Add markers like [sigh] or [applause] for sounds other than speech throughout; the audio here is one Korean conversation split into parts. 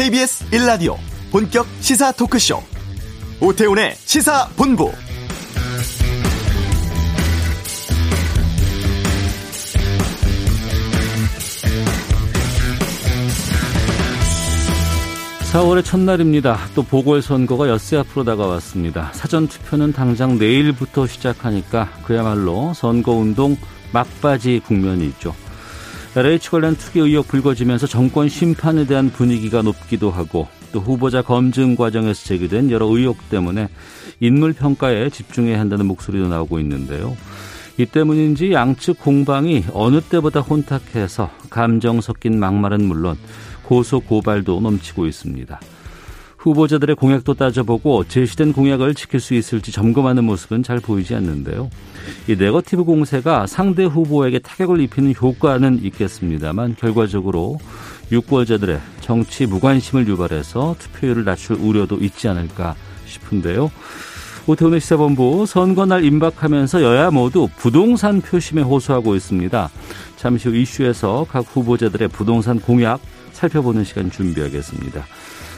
KBS 1라디오 본격 시사 토크쇼 오태훈의 시사본부 (4월의) 첫날입니다. 또 보궐선거가 엿새 앞으로 다가왔습니다. 사전투표는 당장 내일부터 시작하니까 그야말로 선거운동 막바지 국면이 있죠. LH 관련 투기 의혹 불거지면서 정권 심판에 대한 분위기가 높기도 하고 또 후보자 검증 과정에서 제기된 여러 의혹 때문에 인물 평가에 집중해야 한다는 목소리도 나오고 있는데요. 이 때문인지 양측 공방이 어느 때보다 혼탁해서 감정 섞인 막말은 물론 고소 고발도 넘치고 있습니다. 후보자들의 공약도 따져보고 제시된 공약을 지킬 수 있을지 점검하는 모습은 잘 보이지 않는데요. 이 네거티브 공세가 상대 후보에게 타격을 입히는 효과는 있겠습니다만 결과적으로 유권자들의 정치 무관심을 유발해서 투표율을 낮출 우려도 있지 않을까 싶은데요. 오태훈의 시사본부 선거 날 임박하면서 여야 모두 부동산 표심에 호소하고 있습니다. 잠시 후 이슈에서 각 후보자들의 부동산 공약 살펴보는 시간 준비하겠습니다.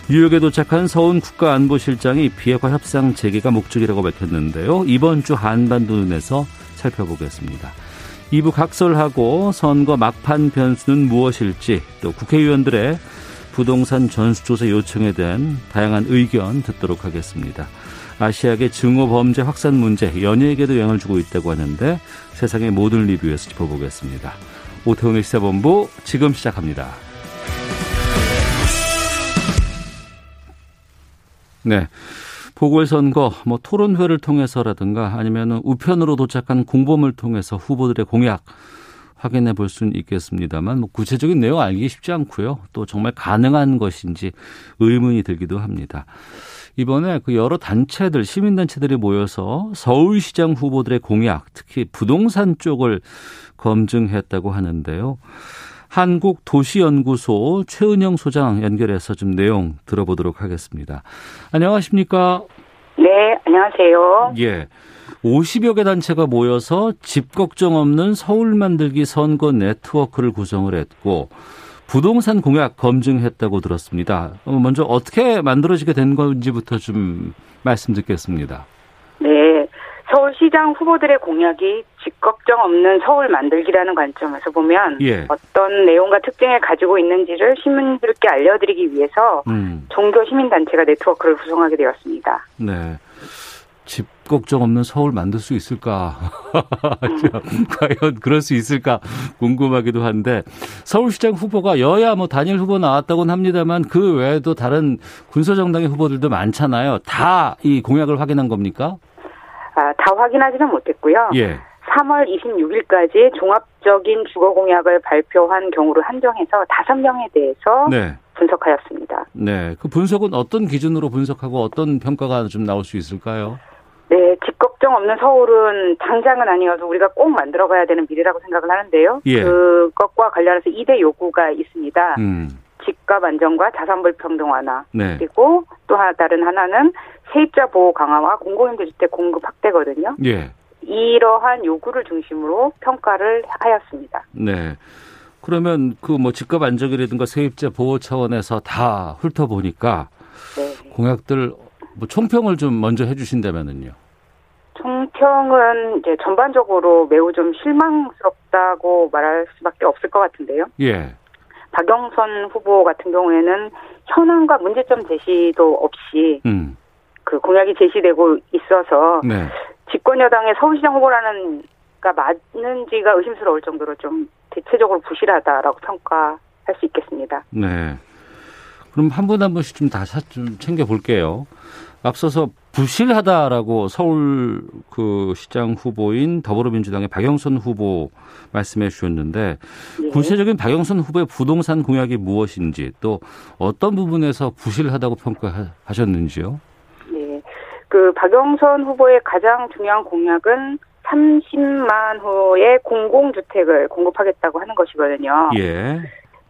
뉴욕에 도착한 서훈 국가안보실장이 비핵화 협상 재개가 목적이라고 밝혔는데요. 이번 주 한반도 눈에서 살펴보겠습니다. 2부 각설하고 선거 막판 변수는 무엇일지 또 국회의원들의 부동산 전수조사 요청에 대한 다양한 의견 듣도록 하겠습니다. 아시아계 증오 범죄 확산 문제 연예에게도 영향을 주고 있다고 하는데 세상의 모든 리뷰에서 짚어보겠습니다. 오태훈의 시사본부 지금 시작합니다. 네. 보궐선거 뭐 토론회를 통해서라든가 아니면 우편으로 도착한 공범을 통해서 후보들의 공약 확인해 볼 수는 있겠습니다만 뭐 구체적인 내용 알기 쉽지 않고요. 또 정말 가능한 것인지 의문이 들기도 합니다. 이번에 그 여러 단체들 시민단체들이 모여서 서울시장 후보들의 공약 특히 부동산 쪽을 검증했다고 하는데요. 한국도시연구소 최은영 소장 연결해서 좀 내용 들어보도록 하겠습니다. 안녕하십니까? 네, 안녕하세요. 예. 50여 개 단체가 모여서 집 걱정 없는 서울 만들기 선거 네트워크를 구성을 했고 부동산 공약 검증했다고 들었습니다. 어, 먼저 어떻게 만들어지게 된 건지부터 좀 말씀 듣겠습니다. 네. 서울시장 후보들의 공약이 집 걱정 없는 서울 만들기라는 관점에서 보면 예. 어떤 내용과 특징을 가지고 있는지를 시민들께 알려드리기 위해서 음. 종교 시민단체가 네트워크를 구성하게 되었습니다. 네. 집 걱정 없는 서울 만들 수 있을까? [laughs] 과연 그럴 수 있을까 궁금하기도 한데 서울시장 후보가 여야 뭐 단일 후보 나왔다고는 합니다만 그 외에도 다른 군소정당의 후보들도 많잖아요. 다 이 공약을 확인한 겁니까? 아, 다 확인하지는 못했고요. 예. 3월 26일까지 종합적인 주거 공약을 발표한 경우를 한정해서 5명에 대해서 네. 분석하였습니다. 네. 그 분석은 어떤 기준으로 분석하고 어떤 평가가 좀 나올 수 있을까요? 네, 집 걱정 없는 서울은 당장은 아니어도 우리가 꼭 만들어가야 되는 미래라고 생각을 하는데요. 예. 그것과 관련해서 2대 요구가 있습니다. 음. 집값 안정과 자산 불평등 완화 네. 그리고 또 다른 하나는 세입자 보호 강화와 공공임대주택 공급 확대거든요. 예. 이러한 요구를 중심으로 평가를 하였습니다. 네. 그러면 그 뭐 집값 안정이라든가 세입자 보호 차원에서 다 훑어보니까 네. 공약들 뭐 총평을 좀 먼저 해주신다면은요. 총평은 이제 전반적으로 매우 좀 실망스럽다고 말할 수밖에 없을 것 같은데요. 예. 박영선 후보 같은 경우에는 현황과 문제점 제시도 없이 음. 그 공약이 제시되고 있어서 네. 집권 여당의 서울시장 후보라는 가 맞는지가 의심스러울 정도로 좀 대체적으로 부실하다라고 평가할 수 있겠습니다. 네. 그럼 한 분 한 분씩 좀다좀 챙겨 볼게요. 앞서서 부실하다라고 서울 그 시장 후보인 더불어민주당의 박영선 후보 말씀해 주셨는데 네. 구체적인 박영선 후보의 부동산 공약이 무엇인지 또 어떤 부분에서 부실하다고 평가하셨는지요? 그 박영선 후보의 가장 중요한 공약은 30만 호의 공공주택을 공급하겠다고 하는 것이거든요. 예.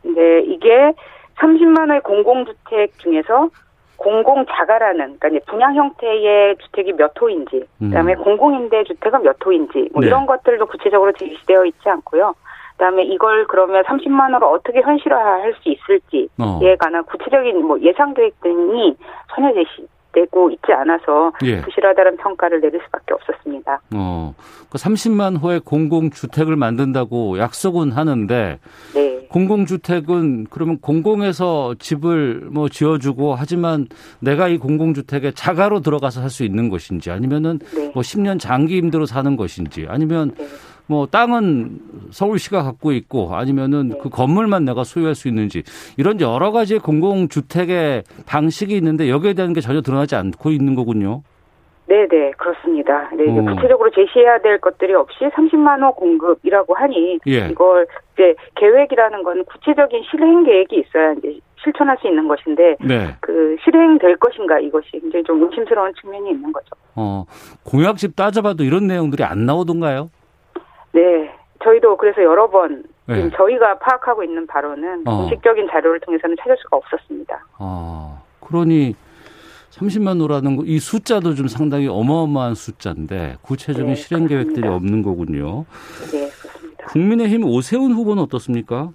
근데 이게 30만 호의 공공주택 중에서 공공자가라는 그러니까 분양 형태의 주택이 몇 호인지, 그다음에 음. 공공임대 주택은 몇 호인지 뭐 네. 이런 것들도 구체적으로 제시되어 있지 않고요. 그다음에 이걸 그러면 30만 원으로 어떻게 현실화할 수 있을지에 어. 관한 구체적인 뭐 예상 계획 등이 전혀 제시 되고 있지 않아서 예. 부실하다는 평가를 내릴 수밖에 없었습니다. 어, 그 30만 호의 공공주택을 만든다고 약속은 하는데 네. 공공주택은 그러면 공공에서 집을 뭐 지어주고 하지만 내가 이 공공주택에 자가로 들어가서 살수 있는 것인지 아니면은 네. 뭐 10년 장기 임대로 사는 것인지 아니면 네. 뭐 땅은 서울시가 갖고 있고 아니면은 네. 그 건물만 내가 소유할 수 있는지 이런 여러 가지의 공공주택의 방식이 있는데 여기에 대한 게 전혀 드러나지 않고 있는 거군요. 네, 네, 그렇습니다. 네, 어. 구체적으로 제시해야 될 것들이 없이 30만 호 공급이라고 하니 예. 이걸 이제 계획이라는 건 구체적인 실행 계획이 있어야 이제 실천할 수 있는 것인데 네. 그 실행될 것인가 이것이 굉장히 좀 의심스러운 측면이 있는 거죠. 어, 공약집 따져봐도 이런 내용들이 안 나오던가요? 네. 저희도 그래서 여러 번 네. 저희가 파악하고 있는 바로는 어. 공식적인 자료를 통해서는 찾을 수가 없었습니다. 아, 그러니 30만 호라는 거, 이 숫자도 좀 상당히 어마어마한 숫자인데 구체적인 네, 실행 계획들이 없는 거군요. 네, 그렇습니다. 국민의힘 오세훈 후보는 어떻습니까?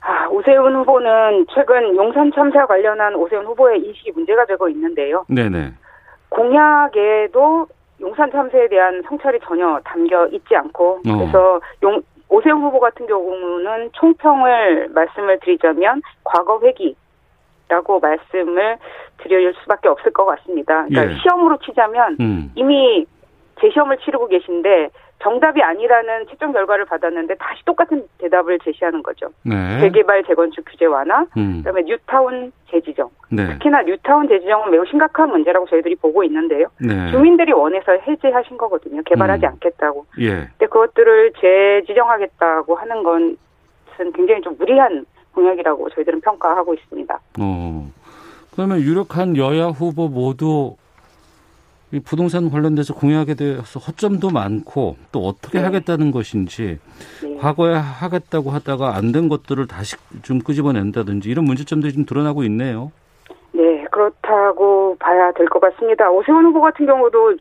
아, 오세훈 후보는 최근 용산 참사 관련한 오세훈 후보의 인식이 문제가 되고 있는데요. 네네. 공약에도 용산 참사에 대한 성찰이 전혀 담겨 있지 않고 어. 그래서 용, 오세훈 후보 같은 경우는 총평을 말씀을 드리자면 과거 회기라고 말씀을 드릴 수밖에 없을 것 같습니다. 그러니까 예. 시험으로 치자면 음. 이미 재시험을 치르고 계신데 정답이 아니라는 채점 결과를 받았는데 다시 똑같은 대답을 제시하는 거죠. 네. 재개발 재건축 규제 완화, 음. 그다음에 뉴타운 재지정. 네. 특히나 뉴타운 재지정은 매우 심각한 문제라고 저희들이 보고 있는데요. 네. 주민들이 원해서 해제하신 거거든요. 개발하지 음. 않겠다고. 예. 근데 그것들을 재지정하겠다고 하는 것은 굉장히 좀 무리한 공약이라고 저희들은 평가하고 있습니다. 어. 그러면 유력한 여야 후보 모두 이 부동산 관련돼서 공약에 대해서 허점도 많고 또 어떻게 네. 하겠다는 것인지 네. 과거에 하겠다고 하다가 안 된 것들을 다시 좀 끄집어낸다든지 이런 문제점들이 좀 드러나고 있네요. 네, 그렇다고 봐야 될 것 같습니다. 오세훈 후보 같은 경우도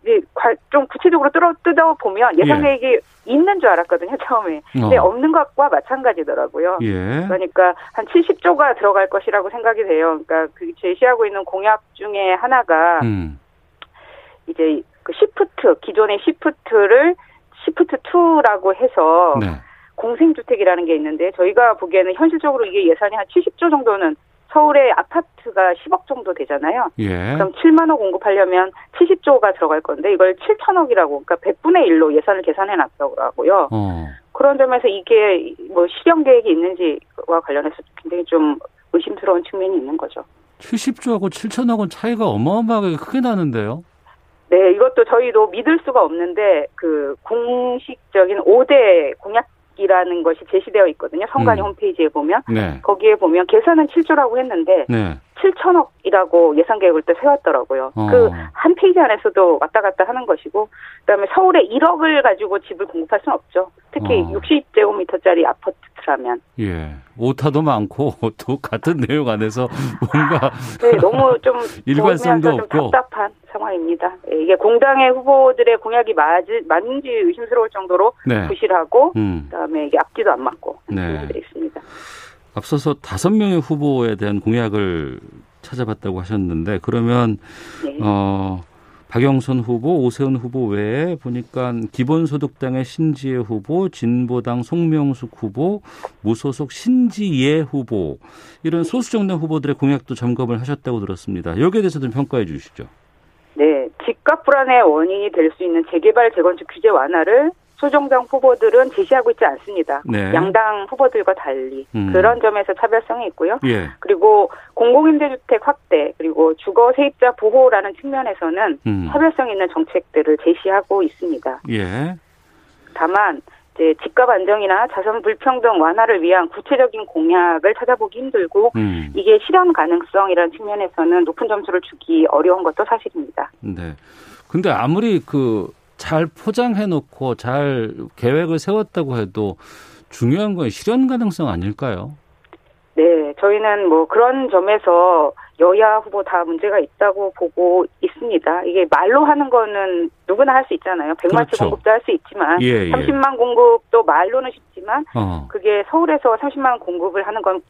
좀 구체적으로 뜯어, 뜯어 보면 예상 계획이 예. 있는 줄 알았거든요, 처음에. 근데 어. 없는 것과 마찬가지더라고요. 예. 그러니까 한 70조가 들어갈 것이라고 생각이 돼요. 그러니까 그 제시하고 있는 공약 중에 하나가 음. 이제 그 시프트 기존의 시프트를 시프트 2라고 해서 네. 공생주택이라는 게 있는데 저희가 보기에는 현실적으로 이게 예산이 한 70조 정도는 서울의 아파트가 10억 정도 되잖아요. 예. 그럼 7만 호 공급하려면 70조가 들어갈 건데 이걸 7천억이라고 그러니까 100분의 1로 예산을 계산해 놨더라고요. 어. 그런 점에서 이게 뭐 실현 계획이 있는지와 관련해서 굉장히 좀 의심스러운 측면이 있는 거죠. 70조하고 7천억은 차이가 어마어마하게 크게 나는데요. 네, 이것도 저희도 믿을 수가 없는데 그 공식적인 5대 공약 이라는 것이 제시되어 있거든요. 선관위 음. 홈페이지에 보면 네. 거기에 보면 계산은 7조라고 했는데 네. 7천억이라고 예산 계획을 또 세웠더라고요. 어. 그한 페이지 안에서도 왔다 갔다 하는 것이고, 그다음에 서울에 1억을 가지고 집을 공급할 수는 없죠. 특히 어. 60제곱미터짜리 아파트라면. 예, 오타도 많고 [laughs] 또 같은 내용 안에서 뭔가 네, 너무 좀 [laughs] 일관성도 없고 좀 답답한 상황입니다. 예, 이게 공당의 후보들의 공약이 맞, 맞는지 의심스러울 정도로 네. 부실하고, 음. 그다음에 이게 앞뒤도 안 맞고 네. 있습니다. 앞서서 다섯 명의 후보에 대한 공약을 찾아봤다고 하셨는데 그러면 네. 어 박영선 후보, 오세훈 후보 외에 보니까 기본소득당의 신지혜 후보, 진보당 송명숙 후보, 무소속 신지예 후보 이런 소수 정당 후보들의 공약도 점검을 하셨다고 들었습니다. 여기에 대해서 좀 평가해 주시죠. 네, 집값 불안의 원인이 될 수 있는 재개발 재건축 규제 완화를 소정당 후보들은 제시하고 있지 않습니다. 네. 양당 후보들과 달리 음. 그런 점에서 차별성이 있고요. 예. 그리고 공공임대주택 확대 그리고 주거 세입자 보호라는 측면에서는 음. 차별성 있는 정책들을 제시하고 있습니다. 예. 다만 이제 집값 안정이나 자선 불평등 완화를 위한 구체적인 공약을 찾아보기 힘들고 음. 이게 실현 가능성이라는 측면에서는 높은 점수를 주기 어려운 것도 사실입니다. 네. 근데 아무리 그 잘 포장해 놓고 잘 계획을 세웠다고 해도 중요한 건 실현 가능성 아닐까요? 네, 저희는 뭐 그런 점에서 여야 후보 다 문제가 있다고 보고 있습니다. 이게 말로 하는 거는 누구나 할 수 있잖아요. 100만 채 그렇죠. 공급도 할 수 있지만 예, 예. 30만 공급도 말로는 쉽지만 어. 그게 서울에서 30만 공급을 하는 건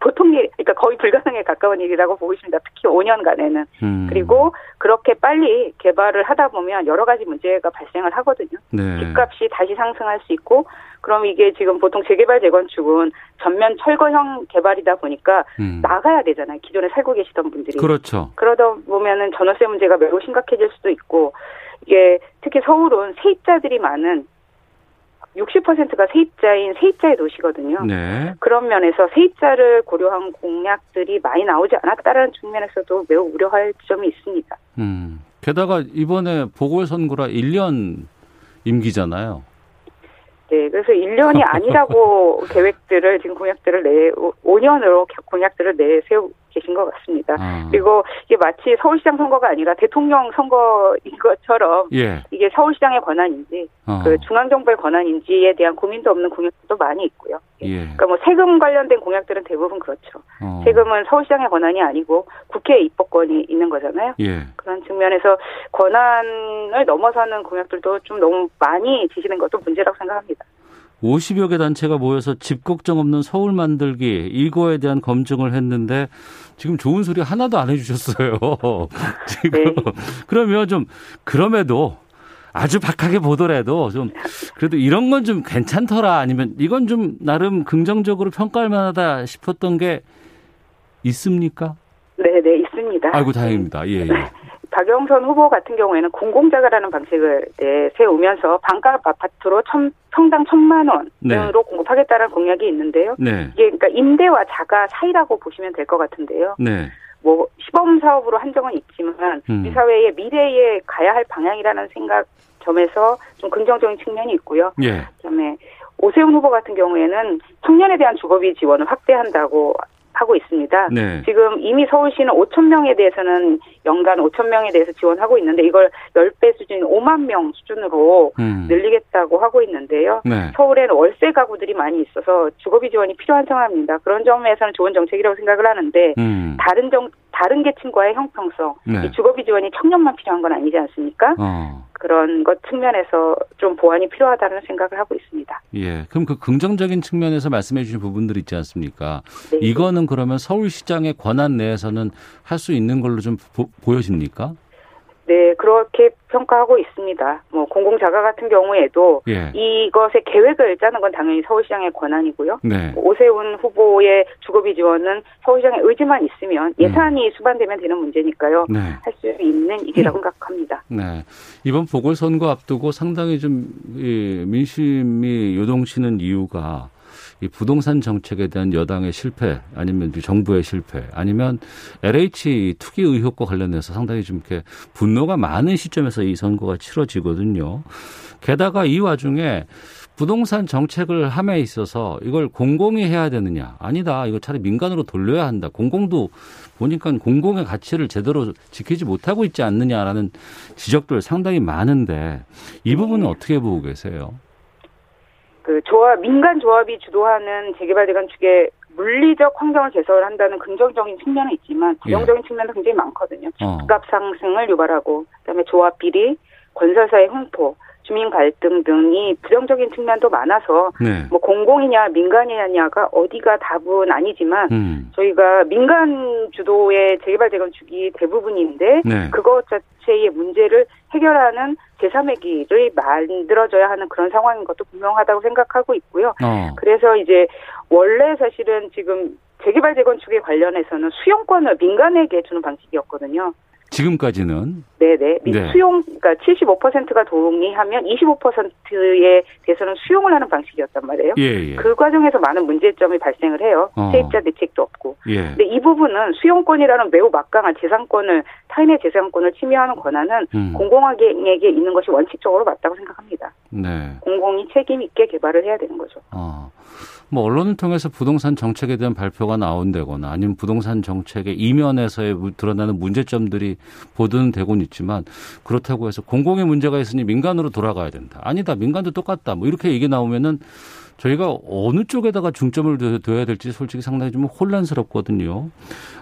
보통 일, 그러니까 거의 불가능에 가까운 일이라고 보고 있습니다. 특히 5년간에는. 음. 그리고 그렇게 빨리 개발을 하다 보면 여러 가지 문제가 발생을 하거든요. 네. 집값이 다시 상승할 수 있고, 그럼 이게 지금 보통 재개발 재건축은 전면 철거형 개발이다 보니까 음. 나가야 되잖아요. 기존에 살고 계시던 분들이. 그렇죠. 그러다 보면은 전월세 문제가 매우 심각해질 수도 있고, 이게 특히 서울은 세입자들이 많은 60%가 세입자인 세입자의 도시거든요. 네. 그런 면에서 세입자를 고려한 공약들이 많이 나오지 않았다라는 측면에서도 매우 우려할 점이 있습니다. 음. 게다가 이번에 보궐선거라 1년 임기잖아요. 네, 그래서 1년이 [laughs] 아니라고 계획들을 지금 공약들을 내 5년으로 공약들을 내세우 계신 것 같습니다. 아. 그리고 이게 마치 서울시장 선거가 아니라 대통령 선거인 것처럼 예. 이게 서울시장의 권한인지 어. 그 중앙정부의 권한인지에 대한 고민도 없는 공약도 많이 있고요. 예. 그러니까 뭐 세금 관련된 공약들은 대부분 그렇죠. 어. 세금은 서울시장의 권한이 아니고 국회 입법권이 있는 거잖아요. 예. 그런 측면에서 권한을 넘어서는 공약들도 좀 너무 많이 지시는 것도 문제라고 생각합니다. 50여 개 단체가 모여서 집 걱정 없는 서울 만들기 이거에 대한 검증을 했는데 지금 좋은 소리 하나도 안 해주셨어요. [laughs] 지금 네. 그러면 좀 그럼에도 아주 박하게 보더라도 좀 그래도 이런 건 좀 괜찮더라 아니면 이건 좀 나름 긍정적으로 평가할 만하다 싶었던 게 있습니까? 네, 네, 있습니다. 아이고 다행입니다. 예, 예. 박영선 후보 같은 경우에는 공공자가라는 방식을 네, 세우면서 반값 아파트로 천, 평당 천만 원으로 네. 공급하겠다는 공약이 있는데요. 네. 이게 그러니까 임대와 자가 사이라고 보시면 될 것 같은데요. 네. 뭐 시범 사업으로 한정은 있지만 음. 우리 사회의 미래에 가야 할 방향이라는 생각 점에서 좀 긍정적인 측면이 있고요. 예. 그다음에 오세훈 후보 같은 경우에는 청년에 대한 주거비 지원을 확대한다고 하고 있습니다. 네. 지금 이미 서울시는 5천 명에 대해서는 연간 5천 명에 대해서 지원하고 있는데 이걸 10배 수준 5만 명 수준으로 음. 늘리겠다고 하고 있는데요. 네. 서울에는 월세 가구들이 많이 있어서 주거비 지원이 필요한 상황입니다. 그런 점에서는 좋은 정책이라고 생각을 하는데 음. 다른 정 다른 계층과의 형평성, 네. 주거비 지원이 청년만 필요한 건 아니지 않습니까? 어. 그런 것 측면에서 좀 보완이 필요하다는 생각을 하고 있습니다. 예. 그럼 그 긍정적인 측면에서 말씀해 주신 부분들 있지 않습니까? 네. 이거는 그러면 서울시장의 권한 내에서는 할 수 있는 걸로 좀 보, 보여집니까? 네, 그렇게 평가하고 있습니다. 뭐 공공자가 같은 경우에도 예. 이것의 계획을 짜는 건 당연히 서울시장의 권한이고요. 네. 뭐 오세훈 후보의 주거비 지원은 서울시장의 의지만 있으면 예산이 음. 수반되면 되는 문제니까요. 네. 할수 있는 일이라고 음. 생각합니다. 네. 이번 보궐선거 앞두고 상당히 좀 민심이 요동치는 이유가 이 부동산 정책에 대한 여당의 실패 아니면 정부의 실패 아니면 LH 투기 의혹과 관련해서 상당히 좀 이렇게 분노가 많은 시점에서 이 선거가 치러지거든요. 게다가 이 와중에 부동산 정책을 함에 있어서 이걸 공공이 해야 되느냐? 아니다. 이거 차라리 민간으로 돌려야 한다. 공공도 보니까 공공의 가치를 제대로 지키지 못하고 있지 않느냐라는 지적들 상당히 많은데 이 부분은 어떻게 보고 계세요? 그 조합 민간 조합이 주도하는 재개발 재건축의 물리적 환경을 개설한다는 긍정적인 측면은 있지만 부정적인 예. 측면도 굉장히 많거든요. 어. 집값 상승을 유발하고 그다음에 조합 비리, 건설사의 횡포, 주민 갈등 등이 부정적인 측면도 많아서 네. 뭐 공공이냐 민간이냐가 어디가 답은 아니지만 음. 저희가 민간 주도의 재개발 재건축이 대부분인데 네. 그것 자체의 문제를 해결하는 제3의 길을 만들어져야 하는 그런 상황인 것도 분명하다고 생각하고 있고요. 어. 그래서 이제 원래 사실은 지금 재개발 재건축에 관련해서는 수용권을 민간에게 주는 방식이었거든요. 지금까지는 네네 네. 수용 그러니까 75%가 동의하면 25%에 대해서는 수용을 하는 방식이었단 말이에요. 예, 예. 그 과정에서 많은 문제점이 발생을 해요. 어. 세입자 대책도 없고. 예. 근데 이 부분은 수용권이라는 매우 막강한 재산권을 타인의 재산권을 침해하는 권한은 음. 공공에게 있는 것이 원칙적으로 맞다고 생각합니다. 네. 공공이 책임 있게 개발을 해야 되는 거죠. 어. 뭐 언론을 통해서 부동산 정책에 대한 발표가 나온다거나 아니면 부동산 정책의 이면에서의 드러나는 문제점들이 보도는 되곤 있지만 그렇다고 해서 공공의 문제가 있으니 민간으로 돌아가야 된다. 아니다. 민간도 똑같다. 뭐 이렇게 얘기 나오면은 저희가 어느 쪽에다가 중점을 둬야 될지 솔직히 상당히 좀 혼란스럽거든요.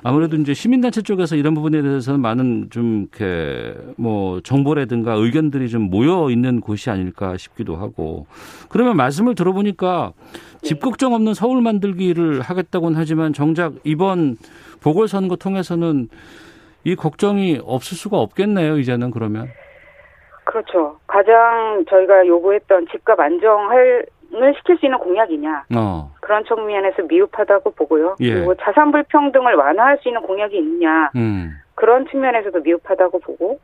아무래도 이제 시민단체 쪽에서 이런 부분에 대해서는 많은 좀 이렇게 뭐 정보라든가 의견들이 좀 모여 있는 곳이 아닐까 싶기도 하고 그러면 말씀을 들어보니까 집 걱정 없는 서울 만들기를 하겠다고는 하지만 정작 이번 보궐선거 통해서는 이 걱정이 없을 수가 없겠네요. 이제는 그러면. 그렇죠. 가장 저희가 요구했던 집값 안정할 을 시킬 수 있는 공약이냐 어. 그런 측면에서 미흡하다고 보고요. 예. 그리고 자산 불평등을 완화할 수 있는 공약이 있느냐 음. 그런 측면에서도 미흡하다고 보고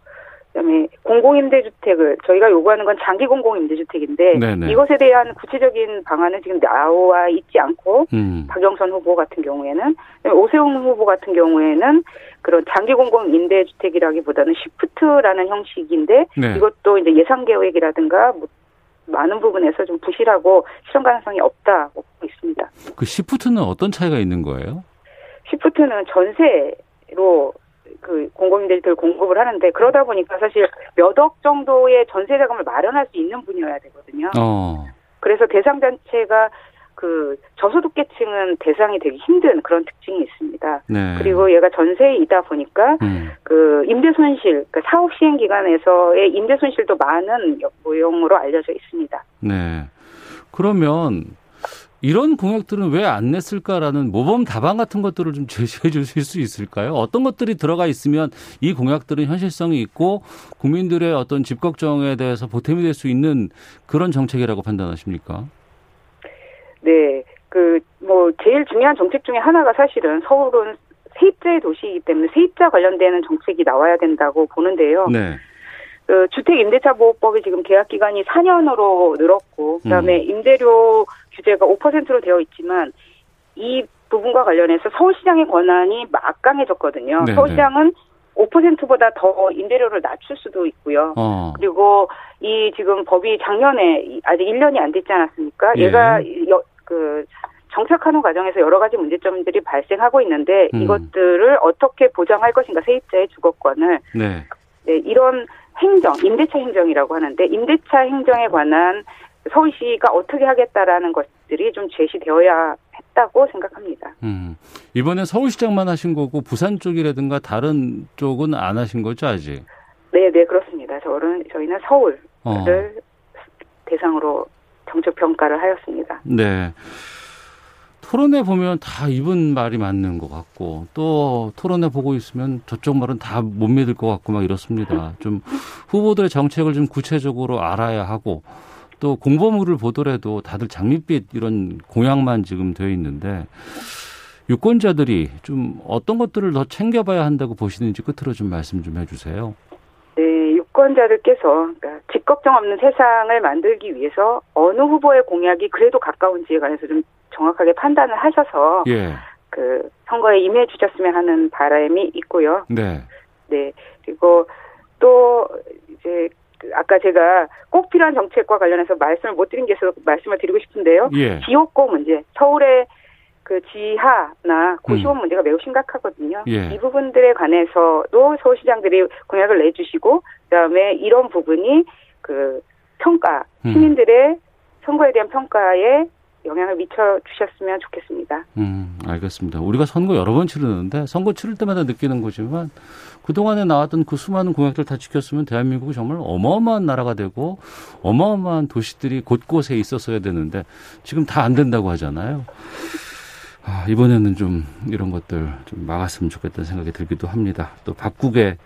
그다음에 공공임대주택을 저희가 요구하는 건 장기 공공임대주택인데 네네. 이것에 대한 구체적인 방안은 지금 나와 있지 않고 음. 박영선 후보 같은 경우에는 오세훈 후보 같은 경우에는 그런 장기 공공임대주택이라기보다는 시프트라는 형식인데 네. 이것도 이제 예산 계획이라든가 뭐 많은 부분에서 좀 부실하고 실현 가능성이 없다고 보고 있습니다. 그 시프트는 어떤 차이가 있는 거예요? 시프트는 전세로 그 공공임대주택을 공급을 하는데 그러다 보니까 사실 몇 억 정도의 전세 자금을 마련할 수 있는 분이어야 되거든요. 어. 그래서 대상 단체가 그 저소득계층은 대상이 되기 힘든 그런 특징이 있습니다. 네. 그리고 얘가 전세이다 보니까 음. 그 임대 손실, 그 사업 시행 기간에서의 임대 손실도 많은 모형으로 알려져 있습니다. 네. 그러면 이런 공약들은 왜 안 냈을까라는 모범 답안 같은 것들을 좀 [laughs] 제시해 주실 수 있을까요? 어떤 것들이 들어가 있으면 이 공약들은 현실성이 있고 국민들의 어떤 집 걱정에 대해서 보탬이 될 수 있는 그런 정책이라고 판단하십니까? 네. 그, 뭐, 제일 중요한 정책 중에 하나가 사실은 서울은 세입자의 도시이기 때문에 세입자 관련되는 정책이 나와야 된다고 보는데요. 네. 그 주택 임대차 보호법이 지금 계약 기간이 4년으로 늘었고 그다음에 음. 임대료 규제가 5%로 되어 있지만 이 부분과 관련해서 서울시장의 권한이 막강해졌거든요. 네, 서울시장은 5%보다 더 임대료를 낮출 수도 있고요. 어. 그리고 이 지금 법이 작년에 아직 1년이 안 됐지 않았습니까? 예. 얘가 그 정착하는 과정에서 여러 가지 문제점들이 발생하고 있는데 음. 이것들을 어떻게 보장할 것인가 세입자의 주거권을 네. 네, 이런 행정 임대차 행정이라고 하는데 임대차 행정에 관한 서울시가 어떻게 하겠다라는 것들이 좀 제시되어야 했다고 생각합니다. 음. 이번에 서울시장만 하신 거고 부산 쪽이라든가 다른 쪽은 안 하신 거죠 아직? 네, 네 그렇습니다. 저는 저희는 서울을 어. 대상으로 정책 평가를 하였습니다. 네. 토론회 보면 다 이분 말이 맞는 것 같고 또 토론회 보고 있으면 저쪽 말은 다 못 믿을 것 같고 막 이렇습니다. 좀 후보들의 정책을 좀 구체적으로 알아야 하고 또 공보물을 보더라도 다들 장밋빛 이런 공약만 지금 되어 있는데 유권자들이 좀 어떤 것들을 더 챙겨봐야 한다고 보시는지 끝으로 좀 말씀 좀 해주세요. 유권자들께서 그러니까 집 걱정 없는 세상을 만들기 위해서 어느 후보의 공약이 그래도 가까운지에 관해서 좀 정확하게 판단을 하셔서 예. 그 선거에 임해 주셨으면 하는 바람이 있고요. 네. 네. 그리고 또 이제 그 아까 제가 꼭 필요한 정책과 관련해서 말씀을 못 드린 게 있어서 말씀을 드리고 싶은데요. 예. 지옥고 문제, 서울의 그 지하나 고시원 음. 문제가 매우 심각하거든요. 예. 이 부분들에 관해서도 서울시장들이 공약을 내주시고 그다음에 이런 부분이 그 평가 음. 시민들의 선거에 대한 평가에 영향을 미쳐 주셨으면 좋겠습니다. 음, 알겠습니다. 우리가 선거 여러 번 치르는데 선거 치를 때마다 느끼는 거지만 그동안에 나왔던 그 수많은 공약들 다 지켰으면 대한민국이 정말 어마어마한 나라가 되고 어마어마한 도시들이 곳곳에 있었어야 되는데 지금 다 안 된다고 하잖아요. 아, 이번에는 좀 이런 것들 좀 막았으면 좋겠다는 생각이 들기도 합니다. 또 바꾸게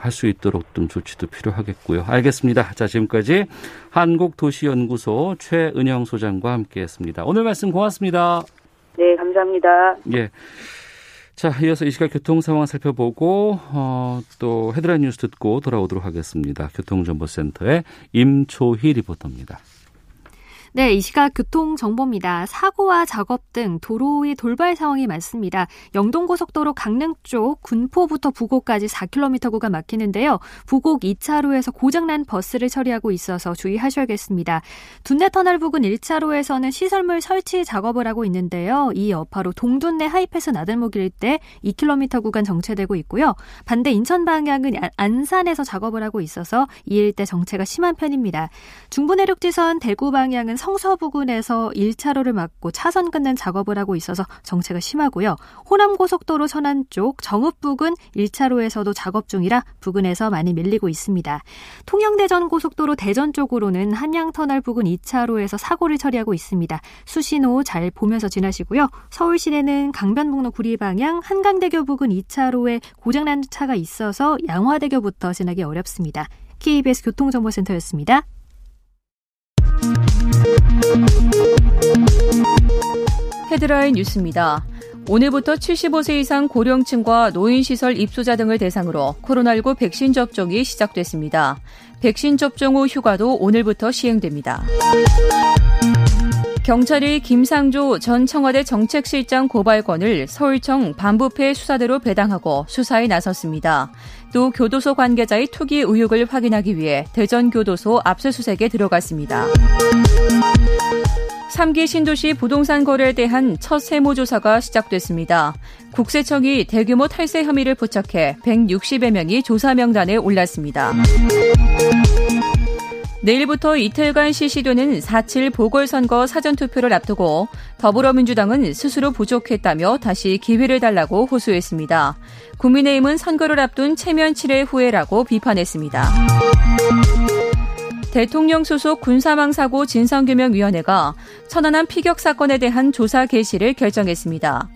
할 수 있도록 좀 조치도 필요하겠고요. 알겠습니다. 자, 지금까지 한국도시연구소 최은영 소장과 함께 했습니다. 오늘 말씀 고맙습니다. 네, 감사합니다. 예. 자, 이어서 이 시각 교통 상황 살펴보고 어, 또 헤드라인 뉴스 듣고 돌아오도록 하겠습니다. 교통정보센터의 임초희 리포터입니다. 네, 이 시각 교통 정보입니다. 사고와 작업 등 도로의 돌발 상황이 많습니다. 영동고속도로 강릉 쪽 군포부터 부곡까지 4km 구간 막히는데요. 부곡 2차로에서 고장난 버스를 처리하고 있어서 주의하셔야겠습니다. 둔내터널 부근 1차로에서는 시설물 설치 작업을 하고 있는데요. 이 여파로 동둔내 하이패스 나들목 일대 2km 구간 정체되고 있고요. 반대 인천 방향은 안산에서 작업을 하고 있어서 이 일대 정체가 심한 편입니다. 중부내륙지선 대구 방향은 성서 부근에서 1차로를 막고 차선 끊는 작업을 하고 있어서 정체가 심하고요. 호남 고속도로 천안 쪽 정읍 부근 1차로에서도 작업 중이라 부근에서 많이 밀리고 있습니다. 통영대전 고속도로 대전 쪽으로는 한양터널 부근 2차로에서 사고를 처리하고 있습니다. 수신호 잘 보면서 지나시고요. 서울시내는 강변북로 구리 방향 한강대교 부근 2차로에 고장난 차가 있어서 양화대교부터 지나기 어렵습니다. KBS 교통정보센터였습니다. 헤드라인 뉴스입니다. 오늘부터 75세 이상 고령층과 노인시설 입소자 등을 대상으로 코로나19 백신 접종이 시작됐습니다. 백신 접종 후 휴가도 오늘부터 시행됩니다. 경찰이 김상조 전 청와대 정책실장 고발권을 서울청 반부패 수사대로 배당하고 수사에 나섰습니다. 또 교도소 관계자의 투기 의혹을 확인하기 위해 대전교도소 압수수색에 들어갔습니다. 3기 신도시 부동산 거래에 대한 첫 세무조사가 시작됐습니다. 국세청이 대규모 탈세 혐의를 포착해 160여 명이 조사 명단에 올랐습니다. 내일부터 이틀간 실시되는 4.7 보궐선거 사전투표를 앞두고 더불어민주당은 스스로 부족했다며 다시 기회를 달라고 호소했습니다. 국민의힘은 선거를 앞둔 체면 칠의 후회라고 비판했습니다. 대통령 소속 군사망사고 진상규명위원회가 천안함 피격 사건에 대한 조사 개시를 결정했습니다.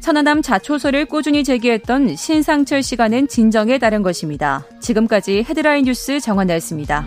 천안함 자초소를 꾸준히 제기했던 신상철 시간은 진정에 따른 것입니다. 지금까지 헤드라인 뉴스 정원나였습니다.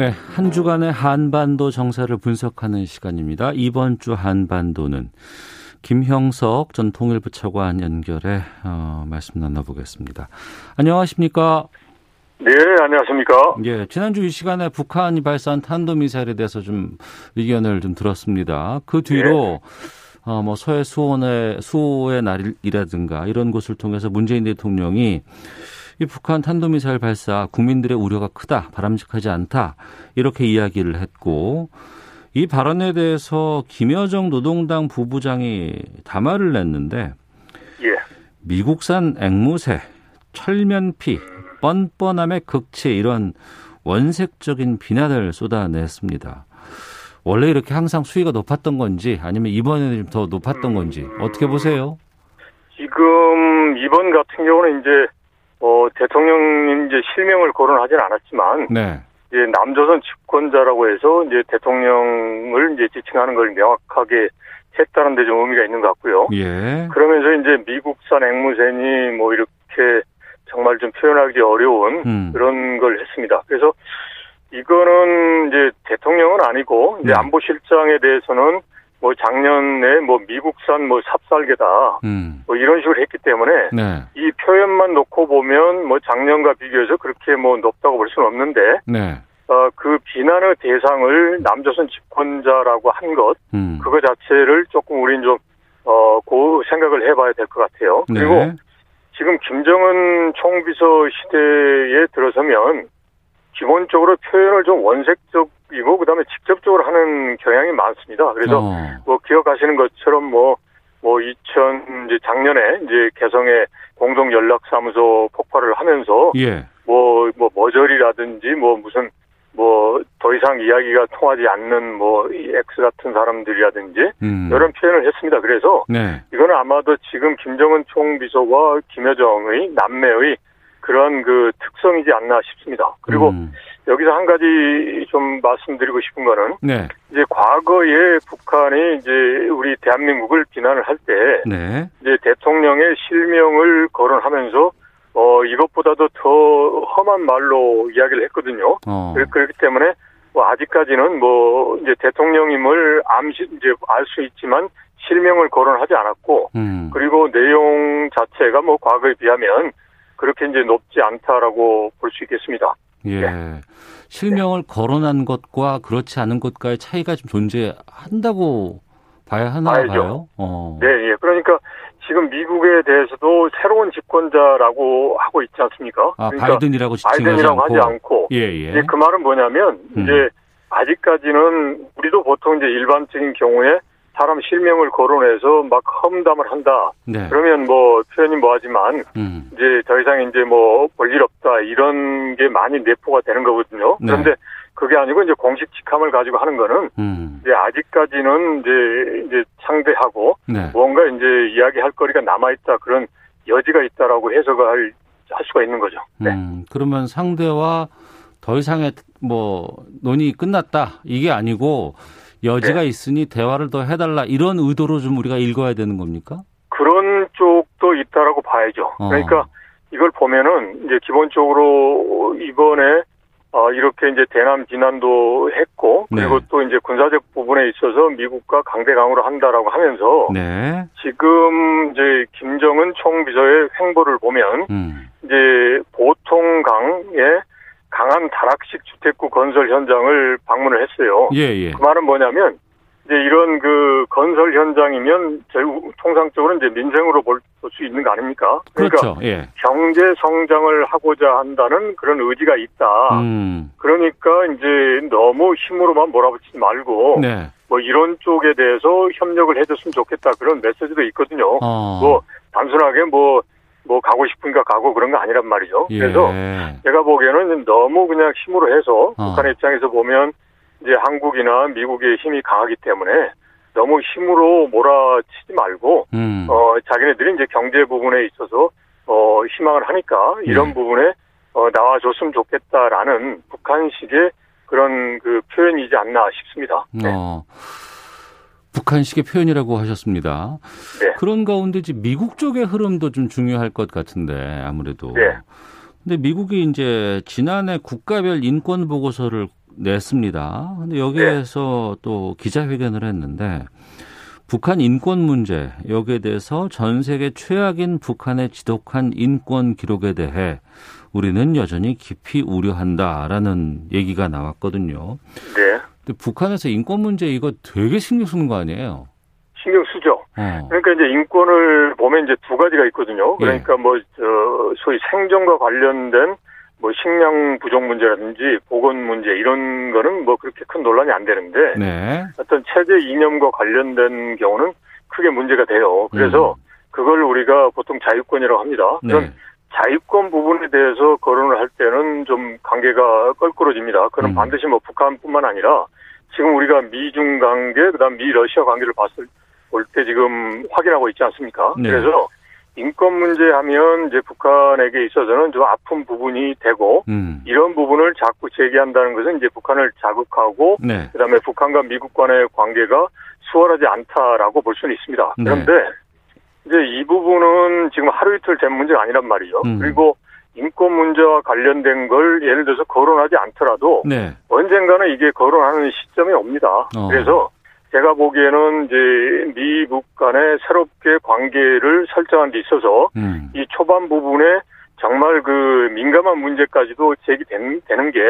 네, 한 주간의 한반도 정세를 분석하는 시간입니다. 이번 주 한반도는 김형석 전 통일부 차관 연결해 어, 말씀 나눠보겠습니다. 안녕하십니까? 네, 안녕하십니까? 예, 지난주 이 시간에 북한이 발사한 탄도미사일에 대해서 좀 의견을 좀 들었습니다. 그 뒤로 네. 어, 뭐 서해 수원의 수호의 날이라든가 이런 곳을 통해서 문재인 대통령이 이 북한 탄도미사일 발사 국민들의 우려가 크다, 바람직하지 않다 이렇게 이야기를 했고 이 발언에 대해서 김여정 노동당 부부장이 담화를 냈는데 예. 미국산 앵무새, 철면피, 뻔뻔함의 극치 이런 원색적인 비난을 쏟아냈습니다. 원래 이렇게 항상 수위가 높았던 건지 아니면 이번에는 더 높았던 건지 어떻게 보세요? 지금 이번 같은 경우는 이제 어, 대통령 이제 실명을 거론하진 않았지만 네. 이제 남조선 집권자라고 해서 이제 대통령을 이제 지칭하는 걸 명확하게 했다는 데 좀 의미가 있는 것 같고요. 예. 그러면서 이제 미국산 앵무새니 뭐 이렇게 정말 좀 표현하기 어려운 음. 그런 걸 했습니다. 그래서 이거는 이제 대통령은 아니고 이제 네. 안보실장에 대해서는 뭐 작년에 뭐 미국산 뭐 삽살개다 음. 뭐 이런 식으로 했기 때문에 네. 이 표현만 놓고 보면 뭐 작년과 비교해서 그렇게 뭐 높다고 볼 수는 없는데 네. 어, 그 비난의 대상을 남조선 집권자라고 한것 음. 그거 자체를 조금 우리는 좀 어, 고 생각을 해봐야 될 것 같아요. 네. 그리고 지금 김정은 총비서 시대에 들어서면 기본적으로 표현을 좀 원색적이고 그다음에 직접적으로 하는 경향이 많습니다. 그래서 어. 뭐 기억하시는 것처럼 뭐뭐 뭐 2000 이제 작년에 이제 개성의 공동 연락사무소 폭발을 하면서 예. 뭐뭐 뭐 머저리라든지 뭐 무슨 뭐 더 이상 이야기가 통하지 않는 뭐 이 X 같은 사람들이라든지 음. 이런 표현을 했습니다. 그래서 네. 이거는 아마도 지금 김정은 총비서와 김여정의 남매의 그런 그 특성이지 않나 싶습니다. 그리고 음. 여기서 한 가지 좀 말씀드리고 싶은 거는 네. 이제 과거에 북한이 이제 우리 대한민국을 비난을 할때 네. 이제 대통령의 실명을 거론하면서 어 이것보다도 더 험한 말로 이야기를 했거든요. 어. 그렇기 때문에 뭐 아직까지는 뭐 이제 대통령임을 암시 이제 알 수 있지만 실명을 거론하지 않았고 음. 그리고 내용 자체가 뭐 과거에 비하면 그렇게 이제 높지 않다라고 볼 수 있겠습니다. 예. 네. 실명을 네. 거론한 것과 그렇지 않은 것과의 차이가 좀 존재한다고 봐야 하나 봐야죠. 봐요? 어. 네, 예. 그러니까 지금 미국에 대해서도 새로운 집권자라고 하고 있지 않습니까? 아, 그러니까 바이든이라고 바이든이라고 하지 않고. 예, 예. 이제 그 말은 뭐냐면 음. 이제 아직까지는 우리도 보통 이제 일반적인 경우에 사람 실명을 거론해서 막 험담을 한다. 네. 그러면 뭐 표현이 뭐하지만 음. 이제 더 이상 이제 뭐 볼일 없다 이런 게 많이 내포가 되는 거거든요. 네. 그런데 그게 아니고 이제 공식 직함을 가지고 하는 거는 음. 이제 아직까지는 이제 이제 상대하고 네. 뭔가 이제 이야기할 거리가 남아 있다 그런 여지가 있다라고 해석을 할 수가 있는 거죠. 네. 음, 그러면 상대와 더 이상의 뭐 논의 끝났다 이게 아니고 여지가 네. 있으니 대화를 더 해달라 이런 의도로 좀 우리가 읽어야 되는 겁니까? 그런 쪽도 있다라고 봐야죠. 어. 그러니까 이걸 보면은 이제 기본적으로 이번에 어, 이렇게 이제 대남 비난도 했고, 네. 그리고 네. 또 이제 군사적 부분에 있어서 미국과 강대강으로 한다라고 하면서, 네. 지금 이제 김정은 총비서의 행보를 보면, 음. 이제 보통강의 강한 다락식 주택구 건설 현장을 방문을 했어요. 예, 예. 그 말은 뭐냐면, 이제 이런 그 건설 현장이면 결국 통상적으로 이제 민생으로 볼 수 있는 거 아닙니까? 그러니까 그렇죠. 예. 경제 성장을 하고자 한다는 그런 의지가 있다. 음. 그러니까 이제 너무 힘으로만 몰아붙이지 말고 네. 뭐 이런 쪽에 대해서 협력을 해줬으면 좋겠다 그런 메시지도 있거든요. 어. 뭐 단순하게 뭐 뭐뭐 가고 싶으니까 가고 그런 거 아니란 말이죠. 예. 그래서 제가 보기에는 너무 그냥 힘으로 해서 어. 북한 입장에서 보면 이제 한국이나 미국의 힘이 강하기 때문에 너무 힘으로 몰아치지 말고 음. 어 자기네들이 이제 경제 부분에 있어서 어 희망을 하니까 이런 네. 부분에 어 나와줬으면 좋겠다라는 북한식의 그런 그 표현이지 않나 싶습니다. 네. 어. 북한식의 표현이라고 하셨습니다. 네. 그런 가운데 이제 미국 쪽의 흐름도 좀 중요할 것 같은데 아무래도. 네. 근데 미국이 이제 지난해 국가별 인권 보고서를 냈습니다. 근데 여기에서 네. 또 기자회견을 했는데 북한 인권 문제 여기에 대해서 전 세계 최악인 북한의 지독한 인권 기록에 대해 우리는 여전히 깊이 우려한다라는 얘기가 나왔거든요. 네. 북한에서 인권 문제 이거 되게 신경 쓰는 거 아니에요? 신경 쓰죠. 어. 그러니까 이제 인권을 보면 이제 두 가지가 있거든요. 그러니까 예. 뭐, 저, 소위 생존과 관련된 뭐 식량 부족 문제라든지 보건 문제 이런 거는 뭐 그렇게 큰 논란이 안 되는데 네. 어떤 체제 이념과 관련된 경우는 크게 문제가 돼요. 그래서 음. 그걸 우리가 보통 자유권이라고 합니다. 네. 그런 자유권 부분에 대해서 거론을 할 때는 좀 관계가 껄끄러집니다. 그건 음. 반드시 뭐 북한뿐만 아니라 지금 우리가 미중 관계, 그다음 미 러시아 관계를 봤을 때 지금 확인하고 있지 않습니까? 네. 그래서 인권 문제 하면 이제 북한에게 있어서는 좀 아픈 부분이 되고 음. 이런 부분을 자꾸 제기한다는 것은 이제 북한을 자극하고 네. 그다음에 북한과 미국 간의 관계가 수월하지 않다라고 볼 수는 있습니다. 네. 그런데 이제 이 부분은 지금 하루 이틀 된 문제가 아니란 말이죠. 음. 그리고 인권 문제와 관련된 걸 예를 들어서 거론하지 않더라도 네. 언젠가는 이게 거론하는 시점이 옵니다. 어. 그래서 제가 보기에는 이제 미국 간의 새롭게 관계를 설정한 데 있어서 음. 이 초반 부분에 정말 그 민감한 문제까지도 제기되는 게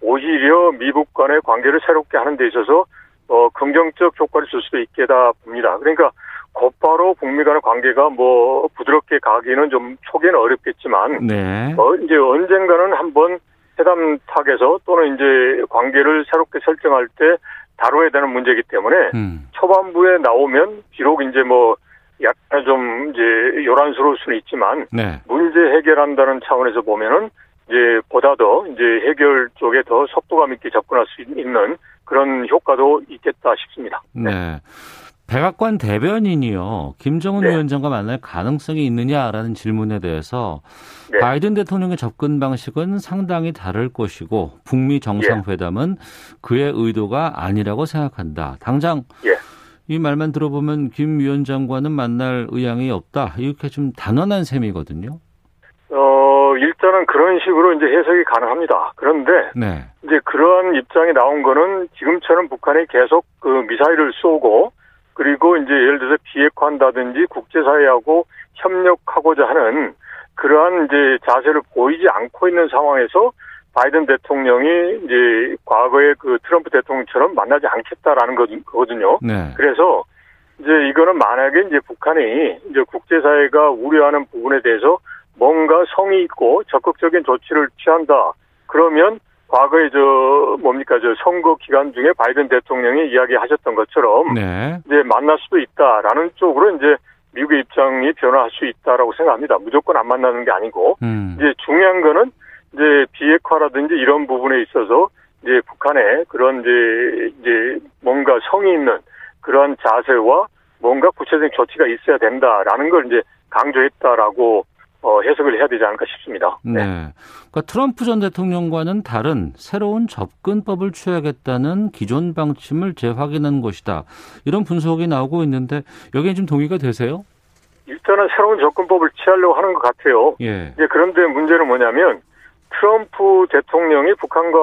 오히려 미국 간의 관계를 새롭게 하는 데 있어서 어 긍정적 효과를 줄 수도 있겠다 봅니다. 그러니까 곧바로 북미 간의 관계가 뭐 부드럽게 가기는 좀 초기에는 어렵겠지만 네. 어 이제 언젠가는 한번 회담 탁에서 또는 이제 관계를 새롭게 설정할 때 다뤄야 되는 문제이기 때문에 음. 초반부에 나오면 비록 이제 뭐 약간 좀 이제 요란스러울 수는 있지만 네. 문제 해결한다는 차원에서 보면은 이제 보다 더 이제 해결 쪽에 더 속도감 있게 접근할 수 있는 그런 효과도 있겠다 싶습니다. 네. 네. 백악관 대변인이요. 김정은 네. 위원장과 만날 가능성이 있느냐라는 질문에 대해서 네. 바이든 대통령의 접근 방식은 상당히 다를 것이고 북미 정상회담은 예. 그의 의도가 아니라고 생각한다. 당장 예. 이 말만 들어보면 김 위원장과는 만날 의향이 없다. 이렇게 좀 단언한 셈이거든요. 어, 일단은 그런 식으로 이제 해석이 가능합니다. 그런데 네. 이제 그러한 입장이 나온 거는 지금처럼 북한이 계속 그 미사일을 쏘고 그리고 이제 예를 들어서 비핵화한다든지 국제사회하고 협력하고자 하는 그러한 이제 자세를 보이지 않고 있는 상황에서 바이든 대통령이 이제 과거의 그 트럼프 대통령처럼 만나지 않겠다라는 거거든요. 네. 그래서 이제 이거는 만약에 이제 북한이 이제 국제사회가 우려하는 부분에 대해서 뭔가 성의 있고 적극적인 조치를 취한다. 그러면 과거에 저 뭡니까 저 선거 기간 중에 바이든 대통령이 이야기하셨던 것처럼 네. 이제 만날 수도 있다라는 쪽으로 이제 미국의 입장이 변화할 수 있다라고 생각합니다. 무조건 안 만나는 게 아니고 음. 이제 중요한 거는 이제 비핵화라든지 이런 부분에 있어서 이제 북한의 그런 이제 이제 뭔가 성의 있는 그런 자세와 뭔가 구체적인 조치가 있어야 된다라는 걸 이제 강조했다라고 어, 해석을 해야 되지 않을까 싶습니다. 네. 네. 그러니까 트럼프 전 대통령과는 다른 새로운 접근법을 취하겠다는 기존 방침을 재확인한 것이다. 이런 분석이 나오고 있는데 여기에 좀 동의가 되세요? 일단은 새로운 접근법을 취하려고 하는 것 같아요. 예. 그런데 문제는 뭐냐면 트럼프 대통령이 북한과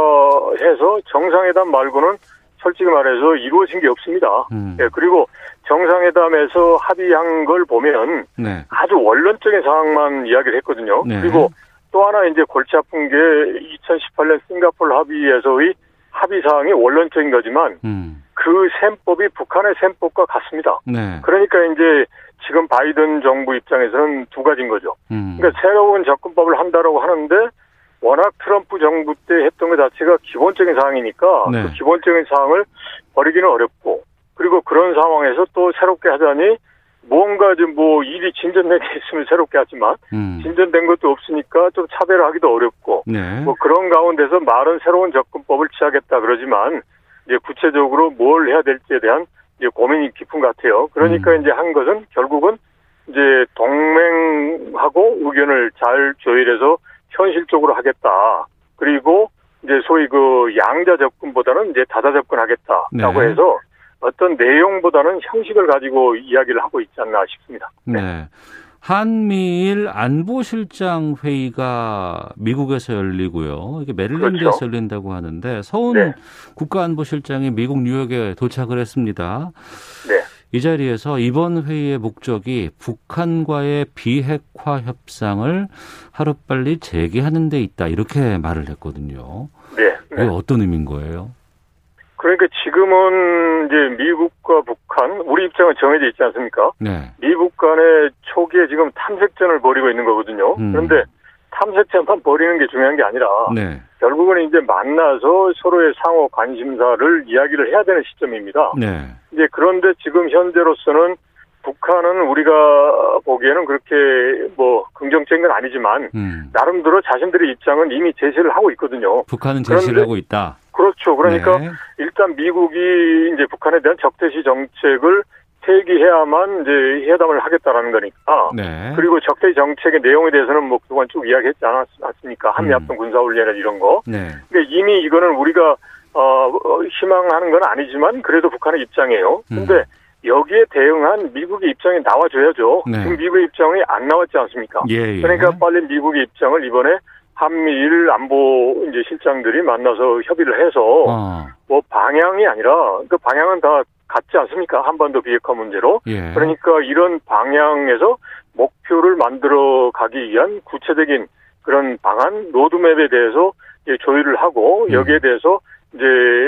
해서 정상회담 말고는 솔직히 말해서 이루어진 게 없습니다. 음. 예, 그리고 정상회담에서 합의한 걸 보면 네. 아주 원론적인 상황만 이야기를 했거든요. 네. 그리고 또 하나 이제 골치 아픈 게 2018년 싱가폴 합의에서의 합의 사항이 원론적인 거지만 음. 그 셈법이 북한의 셈법과 같습니다. 네. 그러니까 이제 지금 바이든 정부 입장에서는 두 가지인 거죠. 음. 그러니까 새로운 접근법을 한다라고 하는데 워낙 트럼프 정부 때 했던 것 자체가 기본적인 사항이니까 네. 그 기본적인 사항을 버리기는 어렵고 그리고 그런 상황에서 또 새롭게 하자니 무언가 좀 뭐 일이 진전된 게 있으면 새롭게 하지만 음. 진전된 것도 없으니까 좀 차별하기도 어렵고 네. 뭐 그런 가운데서 말은 새로운 접근법을 취하겠다 그러지만 이제 구체적으로 뭘 해야 될지에 대한 이제 고민이 깊은 것 같아요. 그러니까 음. 이제 한 것은 결국은 이제 동맹하고 의견을 잘 조율해서 현실적으로 하겠다. 그리고 이제 소위 그 양자 접근보다는 이제 다자 접근하겠다라고 네. 해서 어떤 내용보다는 형식을 가지고 이야기를 하고 있지 않나 싶습니다. 네. 네. 한미일 안보실장 회의가 미국에서 열리고요. 이게 메릴랜드에서 그렇죠. 열린다고 하는데 서훈 네. 국가안보실장이 미국 뉴욕에 도착을 했습니다. 네. 이 자리에서 이번 회의의 목적이 북한과의 비핵화 협상을 하루빨리 재개하는 데 있다 이렇게 말을 했거든요. 네. 네. 어떤 의미인 거예요? 그러니까 지금은 이제 미국과 북한 우리 입장은 정해져 있지 않습니까? 네. 미국 간의 초기에 지금 탐색전을 벌이고 있는 거거든요. 음. 그런데 탐색전만 벌이는 게 중요한 게 아니라 네. 결국은 이제 만나서 서로의 상호 관심사를 이야기를 해야 되는 시점입니다. 네. 이제 그런데 지금 현재로서는 북한은 우리가 보기에는 그렇게 뭐 긍정적인 건 아니지만 음. 나름대로 자신들의 입장은 이미 제시를 하고 있거든요. 북한은 제시를 하고 있다. 그렇죠. 그러니까 네. 일단 미국이 이제 북한에 대한 적대시 정책을 폐기해야만 이제 회담을 하겠다라는 거니까. 네. 그리고 적대 정책의 내용에 대해서는 뭐 그동안 쭉 이야기했지 않았습니까? 한미 합동 음. 군사훈련 이런 거. 네. 그러니까 이미 이거는 우리가 어, 희망하는 건 아니지만 그래도 북한의 입장이에요. 음. 근데 음. 여기에 대응한 미국의 입장이 나와줘야죠. 네. 지금 미국의 입장이 안 나왔지 않습니까? 예, 예. 그러니까 빨리 미국의 입장을 이번에 한미일 안보 이제 실장들이 만나서 협의를 해서 어. 뭐 방향이 아니라 그 방향은 다 같지 않습니까? 한반도 비핵화 문제로. 예. 그러니까 이런 방향에서 목표를 만들어 가기 위한 구체적인 그런 방안 로드맵에 대해서 조율을 하고 음. 여기에 대해서 이제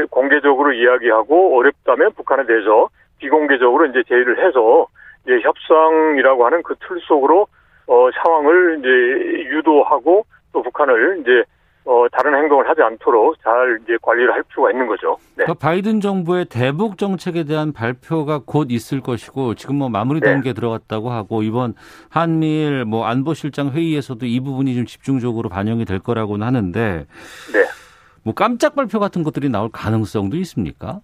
공개적으로 이야기하고 어렵다면 북한에 대해서 비공개적으로 이제 제의를 해서 이제 협상이라고 하는 그 틀 속으로 어 상황을 이제 유도하고 또 북한을 이제 어, 다른 행동을 하지 않도록 잘 이제 관리를 할 필요가 있는 거죠. 네. 그러니까 바이든 정부의 대북 정책에 대한 발표가 곧 있을 것이고 지금 뭐 마무리 단계 네. 들어갔다고 하고 이번 한미일 뭐 안보실장 회의에서도 이 부분이 좀 집중적으로 반영이 될 거라고는 하는데 네. 뭐 깜짝 발표 같은 것들이 나올 가능성도 있습니까?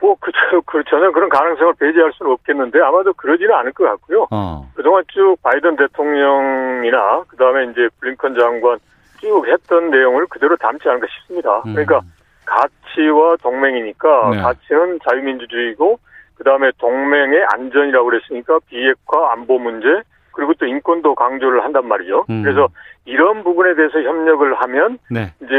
뭐, 그, 그, 저는 그런 가능성을 배제할 수는 없겠는데, 아마도 그러지는 않을 것 같고요. 어. 그동안 쭉 바이든 대통령이나, 그 다음에 이제 블링컨 장관, 쭉 했던 내용을 그대로 담지 않을까 싶습니다. 음. 그러니까 가치와 동맹이니까 네. 가치는 자유민주주의고 그다음에 동맹의 안전이라고 그랬으니까 비핵화 안보 문제 그리고 또 인권도 강조를 한단 말이죠. 음. 그래서 이런 부분에 대해서 협력을 하면 네. 이제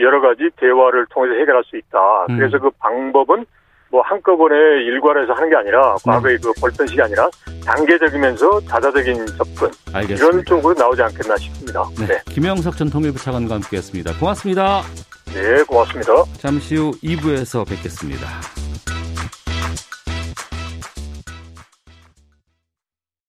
여러 가지 대화를 통해서 해결할 수 있다. 음. 그래서 그 방법은 뭐 한꺼번에 일괄해서 하는 게 아니라 과거의 음. 그 벌편식이 아니라 단계적이면서 다자적인 접근 알겠습니다. 이런 쪽으로 나오지 않겠나 싶습니다. 네. 네. 김영석 전 통일부 차관과 함께했습니다. 고맙습니다. 네, 고맙습니다. 잠시 후 2부에서 뵙겠습니다.